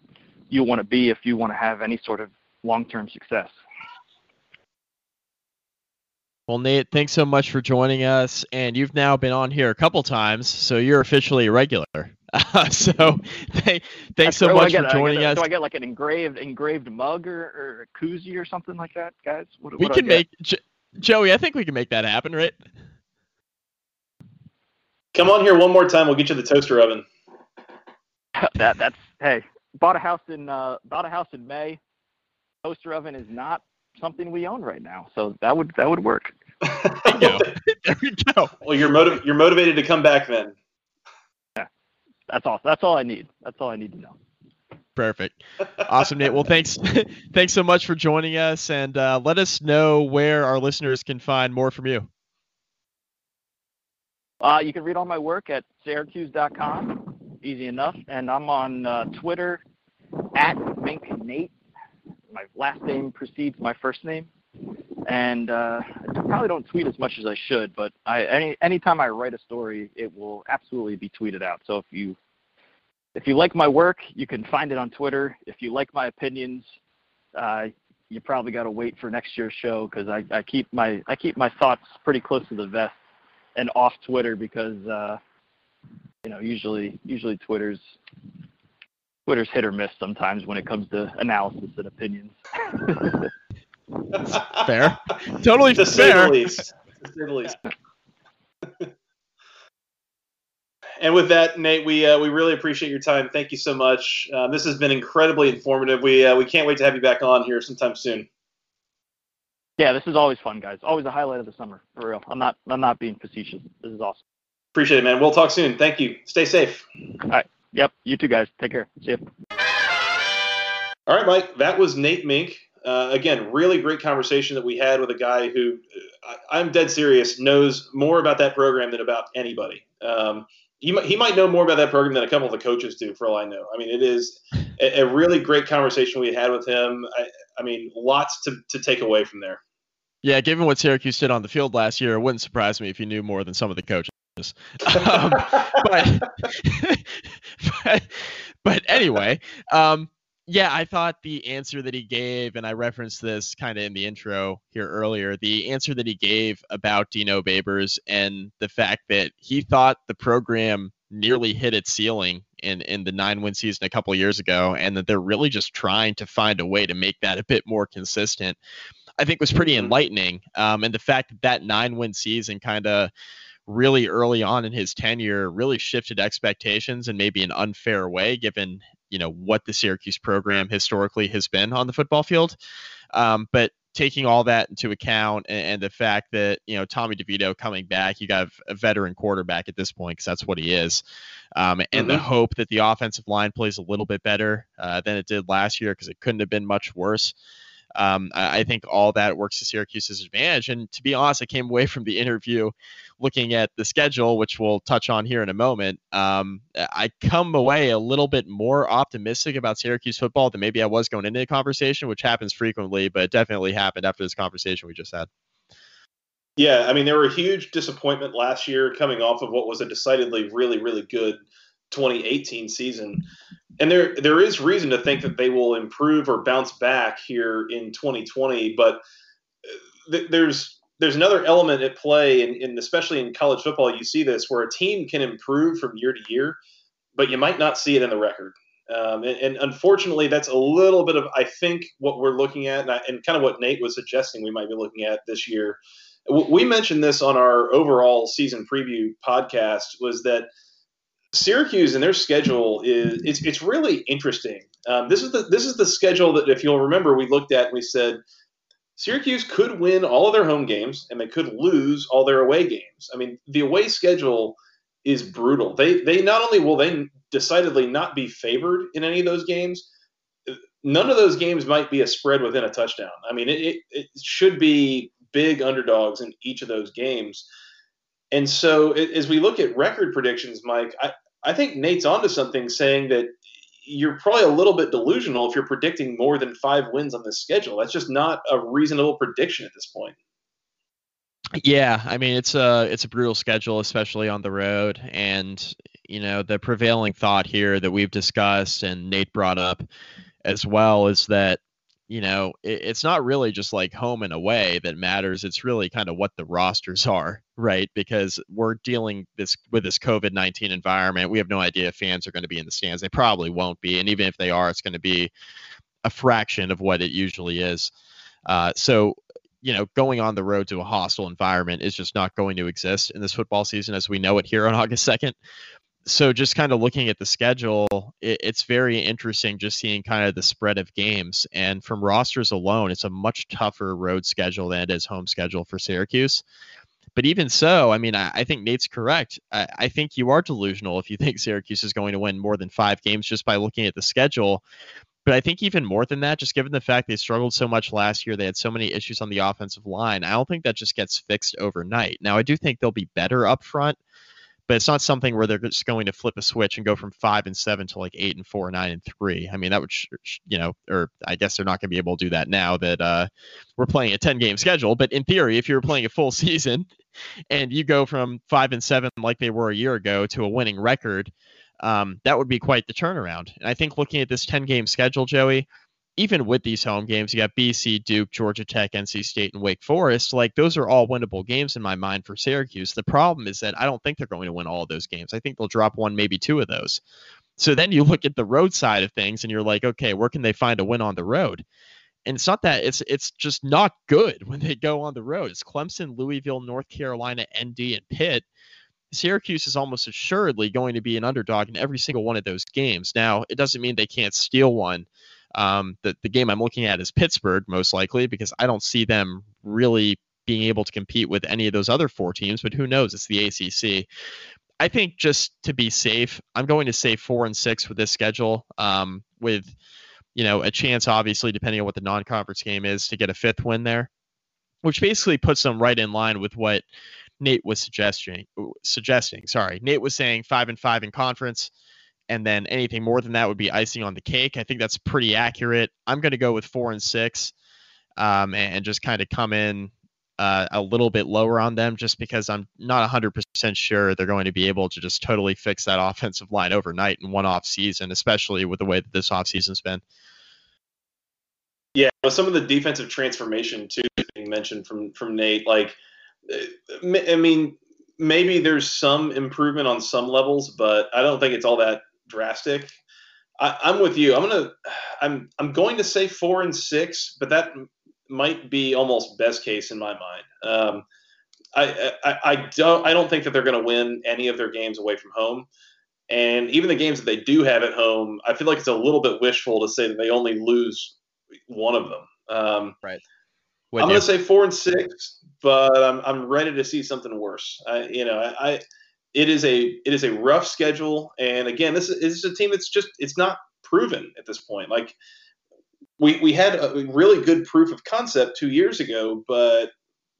you want to be if you want to have any sort of long-term success. Well, Nate, thanks so much for joining us, and you've now been on here a couple times, so you're officially a regular. Uh, so, th- thanks so much get, for joining get, us. Do I get like an engraved engraved mug or, or a koozie or something like that, guys? What, we what can make Joey. I think we can make that happen, right? Come on here one more time. We'll get you the toaster oven. that that's hey. Bought a house in uh, bought a house in May. Toaster oven is not something we own right now, so that would that would work. there, go. there we go. Well, you're motiv- you're motivated to come back then. Yeah, that's all. That's all I need. That's all I need to know. Perfect. Awesome, Nate. Well, thanks, thanks so much for joining us, and uh, let us know where our listeners can find more from you. Uh, you can read all my work at syracuse.com. Easy enough. And I'm on uh, Twitter at Mink Nate. My last name precedes my first name. And uh, I probably don't tweet as much as I should, but I, any anytime I write a story, it will absolutely be tweeted out. So if you if you like my work, you can find it on Twitter. If you like my opinions, uh, you probably got to wait for next year's show because I, I keep my I keep my thoughts pretty close to the vest and off Twitter because uh, you know usually usually Twitter's Twitter's hit or miss sometimes when it comes to analysis and opinions. fair, totally to fair. Say the least. To say the least. and with that, Nate, we uh, we really appreciate your time. Thank you so much. Uh, this has been incredibly informative. We uh, we can't wait to have you back on here sometime soon. Yeah, this is always fun, guys. Always a highlight of the summer, for real. I'm not I'm not being facetious. This is awesome. Appreciate it, man. We'll talk soon. Thank you. Stay safe. All right. Yep. You too, guys. Take care. See you. All right, Mike. That was Nate Mink. Uh, again, really great conversation that we had with a guy who, I, am dead serious, knows more about that program than about anybody. Um, he, might, he might know more about that program than a couple of the coaches do, for all I know. I mean, it is a, a really great conversation we had with him. I, I mean, lots to, to take away from there. Yeah, given what Syracuse did on the field last year, it wouldn't surprise me if you knew more than some of the coaches. Um, but, but, but anyway, um, yeah, I thought the answer that he gave, and I referenced this kind of in the intro here earlier, the answer that he gave about Dino Babers and the fact that he thought the program nearly hit its ceiling in, in the nine win season a couple of years ago, and that they're really just trying to find a way to make that a bit more consistent, I think was pretty mm-hmm. enlightening. Um, and the fact that that nine win season kind of really early on in his tenure really shifted expectations in maybe an unfair way given you know what the Syracuse program historically has been on the football field. Um, but taking all that into account and, and, the fact that you know Tommy DeVito coming back, you got a veteran quarterback at this point because that's what he is, um, and mm-hmm. the hope that the offensive line plays a little bit better uh, than it did last year because it couldn't have been much worse um, I, I, think all that works to Syracuse's advantage. And to be honest, I came away from the interview looking at the schedule, which we'll touch on here in a moment. Um, I come away a little bit more optimistic about Syracuse football than maybe I was going into the conversation, which happens frequently, but it definitely happened after this conversation we just had. Yeah, I mean, there were a huge disappointment last year coming off of what was a decidedly really, really good 2018 season. And there there is reason to think that they will improve or bounce back here in 2020 but uh, th- there's there's another element at play and especially in college football. You see this where a team can improve from year to year but you might not see it in the record. Um, and, and, unfortunately that's a little bit of i think what we're looking at and, I, and kind of what nate was suggesting we might be looking at this year. We mentioned this on our overall season preview podcast was that Syracuse and their schedule is it's, it's really interesting. Um, this is the this is the schedule that if you'll remember we looked at and we said Syracuse could win all of their home games and they could lose all their away games. I mean, the away schedule is brutal. They they not only will they decidedly not be favored in any of those games, none of those games might be a spread within a touchdown. I mean, it, it, it should be big underdogs in each of those games. And so, as we look at record predictions, Mike, I, I think Nate's onto something saying that you're probably a little bit delusional if you're predicting more than five wins on this schedule. That's just not a reasonable prediction at this point. Yeah, I mean it's a it's a brutal schedule, especially on the road, and you know the prevailing thought here that we've discussed and Nate brought up as well is that you know, it, it's not really just like home and away that matters. It's really kind of what the rosters are, right? Because we're dealing this with this COVID nineteen environment. We have no idea if fans are going to be in the stands. They probably won't be, and even if they are, it's going to be a fraction of what it usually is. Uh, so you know, going on the road to a hostile environment is just not going to exist in this football season as we know it here on August 2nd so just kind of looking at the schedule, it, it's very interesting just seeing kind of the spread of games. And from rosters alone, it's a much tougher road schedule than it is home schedule for Syracuse. But even so, I mean, I, I think Nate's correct. I, I, think you are delusional if you think Syracuse is going to win more than five games just by looking at the schedule. But I think even more than that, just given the fact they struggled so much last year, they had so many issues on the offensive line. I don't think that just gets fixed overnight. Now, I do think they'll be better up front but it's not something where they're just going to flip a switch and go from five and seven to like eight and four, nine and three. I mean, that would, you know, or I guess they're not going to be able to do that now that uh, we're playing a 10 game schedule. But in theory, if you're playing a full season and you go from five and seven like they were a year ago to a winning record, um, that would be quite the turnaround. And I think looking at this 10 game schedule, Joey, even with these home games, you got BC, Duke, Georgia Tech, NC State, and Wake Forest. Like those are all winnable games in my mind for Syracuse. The problem is that I don't think they're going to win all of those games. I think they'll drop one, maybe two of those. So then you look at the road side of things and you're like, okay, where can they find a win on the road? And it's not that it's it's just not good when they go on the road. It's Clemson, Louisville, North Carolina, ND, and Pitt. Syracuse is almost assuredly going to be an underdog in every single one of those games. Now, it doesn't mean they can't steal one um, the, the game I'm looking at is Pittsburgh, most likely, because I don't see them really being able to compete with any of those other four teams, but who knows? It's the ACC. I think just to be safe, I'm going to say four and six with this schedule, um, with you know a chance, obviously, depending on what the non-conference game is, to get a fifth win there, which basically puts them right in line with what Nate was suggesting. Suggesting, sorry, Nate was saying five and five in conference and then anything more than that would be icing on the cake. I think that's pretty accurate. I'm going to go with four and six, um, and, and, just kind of come in uh, a little bit lower on them, just because I'm not 100% sure they're going to be able to just totally fix that offensive line overnight in one off season, especially with the way that this off season's been. Yeah, some of the defensive transformation too being mentioned from from Nate, like. I mean, maybe there's some improvement on some levels, but I don't think it's all that drastic. I, am with you. I'm gonna. I'm. I'm going to say four and six, but that might be almost best case in my mind. Um, I, I, I don't. I don't think that they're going to win any of their games away from home, and even the games that they do have at home, I feel like it's a little bit wishful to say that they only lose one of them. Um, right. I'm going to say four and six, but I'm I'm ready to see something worse. I, you know, I, I it is a it is a rough schedule, and again, this is, this is a team that's just it's not proven at this point. Like we we had a really good proof of concept two years ago, but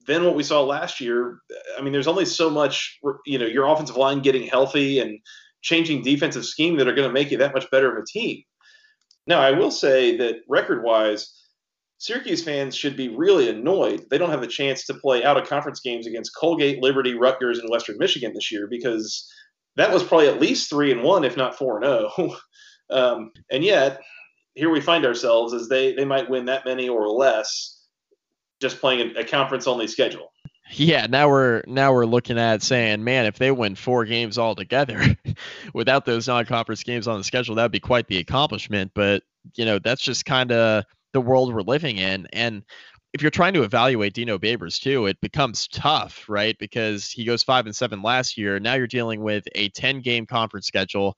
then what we saw last year, I mean, there's only so much you know your offensive line getting healthy and changing defensive scheme that are going to make you that much better of a team. Now, I will say that record wise Syracuse fans should be really annoyed they don't have the chance to play out of conference games against Colgate, Liberty, Rutgers, and Western Michigan this year because that was probably at least three and one, if not four and zero. Oh. Um, and yet, here we find ourselves as they they might win that many or less, just playing a, a conference only schedule. Yeah, now we're now we're looking at saying, man, if they win four games all together, without those non-conference games on the schedule, that'd be quite the accomplishment. But you know, that's just kind of the world we're living in. And if you're trying to evaluate Dino Babers too, it becomes tough, right? Because he goes five and seven last year. Now you're dealing with a 10 game conference schedule,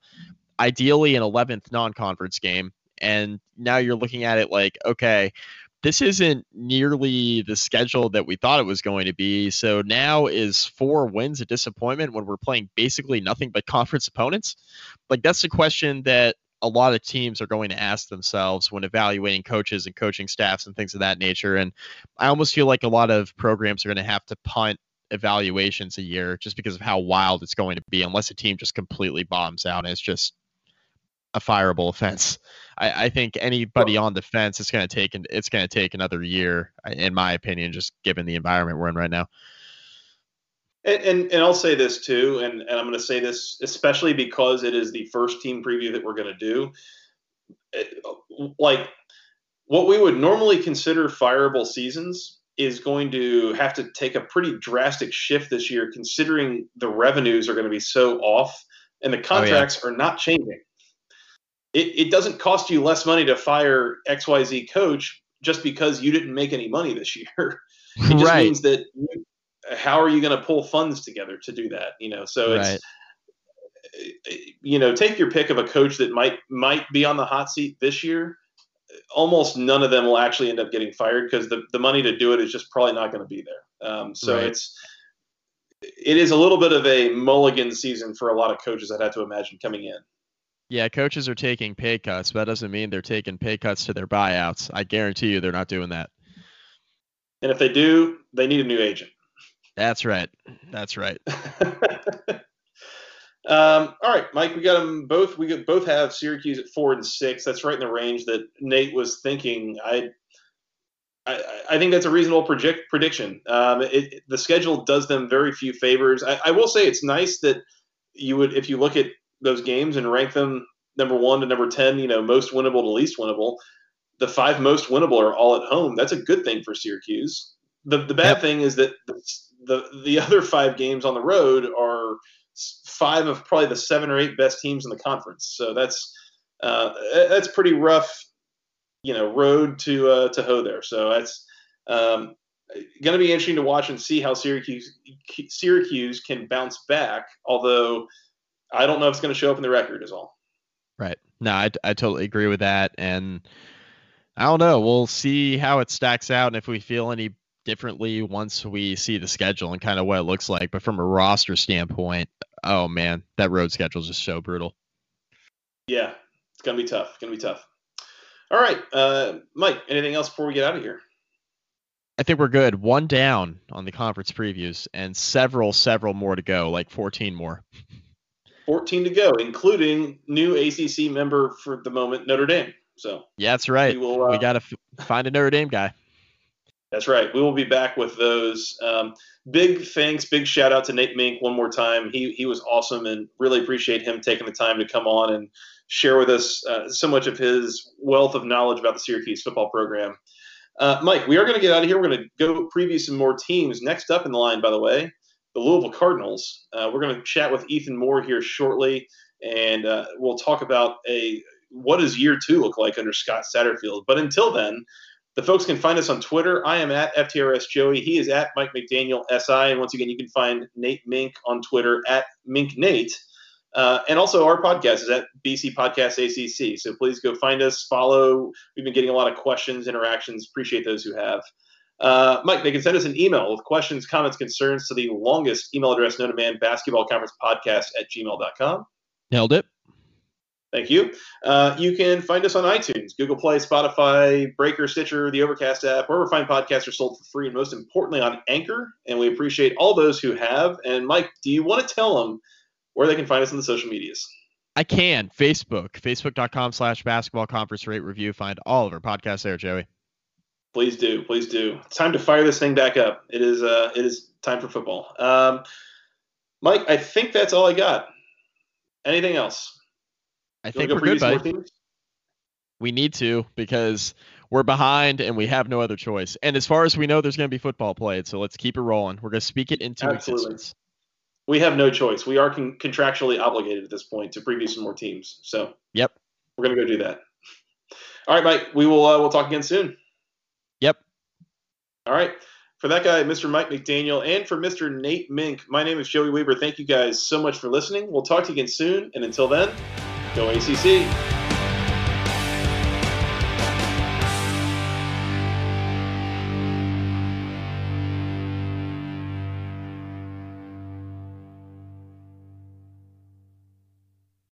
ideally an 11th non conference game. And now you're looking at it like, okay, this isn't nearly the schedule that we thought it was going to be. So now is four wins a disappointment when we're playing basically nothing but conference opponents? Like that's the question that a lot of teams are going to ask themselves when evaluating coaches and coaching staffs and things of that nature. And I almost feel like a lot of programs are going to have to punt evaluations a year just because of how wild it's going to be, unless a team just completely bombs out and it's just a fireable offense. I, I think anybody on defense is going to take it's going to take another year, in my opinion, just given the environment we're in right now. And, and, and I'll say this too, and, and I'm going to say this especially because it is the first team preview that we're going to do. It, like what we would normally consider fireable seasons is going to have to take a pretty drastic shift this year, considering the revenues are going to be so off and the contracts oh, yeah. are not changing. It, it doesn't cost you less money to fire XYZ coach just because you didn't make any money this year. It just right. means that how are you going to pull funds together to do that? You know, so it's right. you know, take your pick of a coach that might might be on the hot seat this year. Almost none of them will actually end up getting fired because the, the money to do it is just probably not going to be there. Um, so right. it's it is a little bit of a mulligan season for a lot of coaches. I'd have to imagine coming in. Yeah, coaches are taking pay cuts, but that doesn't mean they're taking pay cuts to their buyouts. I guarantee you, they're not doing that. And if they do, they need a new agent. That's right. That's right. um, all right, Mike. We got them both. We both have Syracuse at four and six. That's right in the range that Nate was thinking. I, I, I think that's a reasonable project prediction. Um, it, the schedule does them very few favors. I, I will say it's nice that you would, if you look at those games and rank them number one to number ten, you know, most winnable to least winnable. The five most winnable are all at home. That's a good thing for Syracuse. The the bad yep. thing is that the, the the other five games on the road are five of probably the seven or eight best teams in the conference. So that's uh, that's pretty rough, you know, road to uh, to hoe there. So that's um, going to be interesting to watch and see how Syracuse Syracuse can bounce back. Although I don't know if it's going to show up in the record as all. Right. No, I, I totally agree with that. And I don't know. We'll see how it stacks out and if we feel any differently once we see the schedule and kind of what it looks like. But from a roster standpoint, oh man, that road schedule is just so brutal. Yeah, it's gonna be tough. It's gonna be tough. All right, uh, Mike. Anything else before we get out of here? I think we're good. One down on the conference previews, and several, several more to go. Like 14 more. 14 to go, including new ACC member for the moment, Notre Dame. So yeah, that's right. We, will, uh, we got to f- find a Notre Dame guy. That's right. We will be back with those. Um, big thanks, big shout out to Nate Mink one more time. He he was awesome and really appreciate him taking the time to come on and share with us uh, so much of his wealth of knowledge about the Syracuse football program. Uh, Mike, we are going to get out of here. We're going to go preview some more teams. Next up in the line, by the way, the Louisville Cardinals. Uh, we're going to chat with Ethan Moore here shortly, and uh, we'll talk about a what does year two look like under Scott Satterfield. But until then. The folks can find us on Twitter. I am at FTRS Joey. He is at Mike McDaniel SI. And once again, you can find Nate Mink on Twitter at Mink Nate. Uh, and also, our podcast is at BC Podcast ACC. So please go find us, follow. We've been getting a lot of questions, interactions. Appreciate those who have. Uh, Mike, they can send us an email with questions, comments, concerns to the longest email address known to man, basketball conference podcast at gmail.com. Nailed it. Thank you. Uh, you can find us on iTunes, Google Play, Spotify, Breaker, Stitcher, the Overcast app, wherever fine podcasts are sold for free, and most importantly on Anchor. And we appreciate all those who have. And Mike, do you want to tell them where they can find us on the social medias? I can. Facebook, facebook.com slash basketball conference rate review. Find all of our podcasts there, Joey. Please do, please do. It's time to fire this thing back up. It is uh it is time for football. Um, Mike, I think that's all I got. Anything else? I think we're good, buddy. We need to because we're behind and we have no other choice. And as far as we know, there's going to be football played, so let's keep it rolling. We're going to speak it into Absolutely. existence. We have no choice. We are con- contractually obligated at this point to preview some more teams. So, yep, we're going to go do that. All right, Mike. We will. Uh, we'll talk again soon. Yep. All right. For that guy, Mr. Mike McDaniel, and for Mr. Nate Mink, my name is Joey Weaver. Thank you guys so much for listening. We'll talk to you again soon. And until then, go ACC.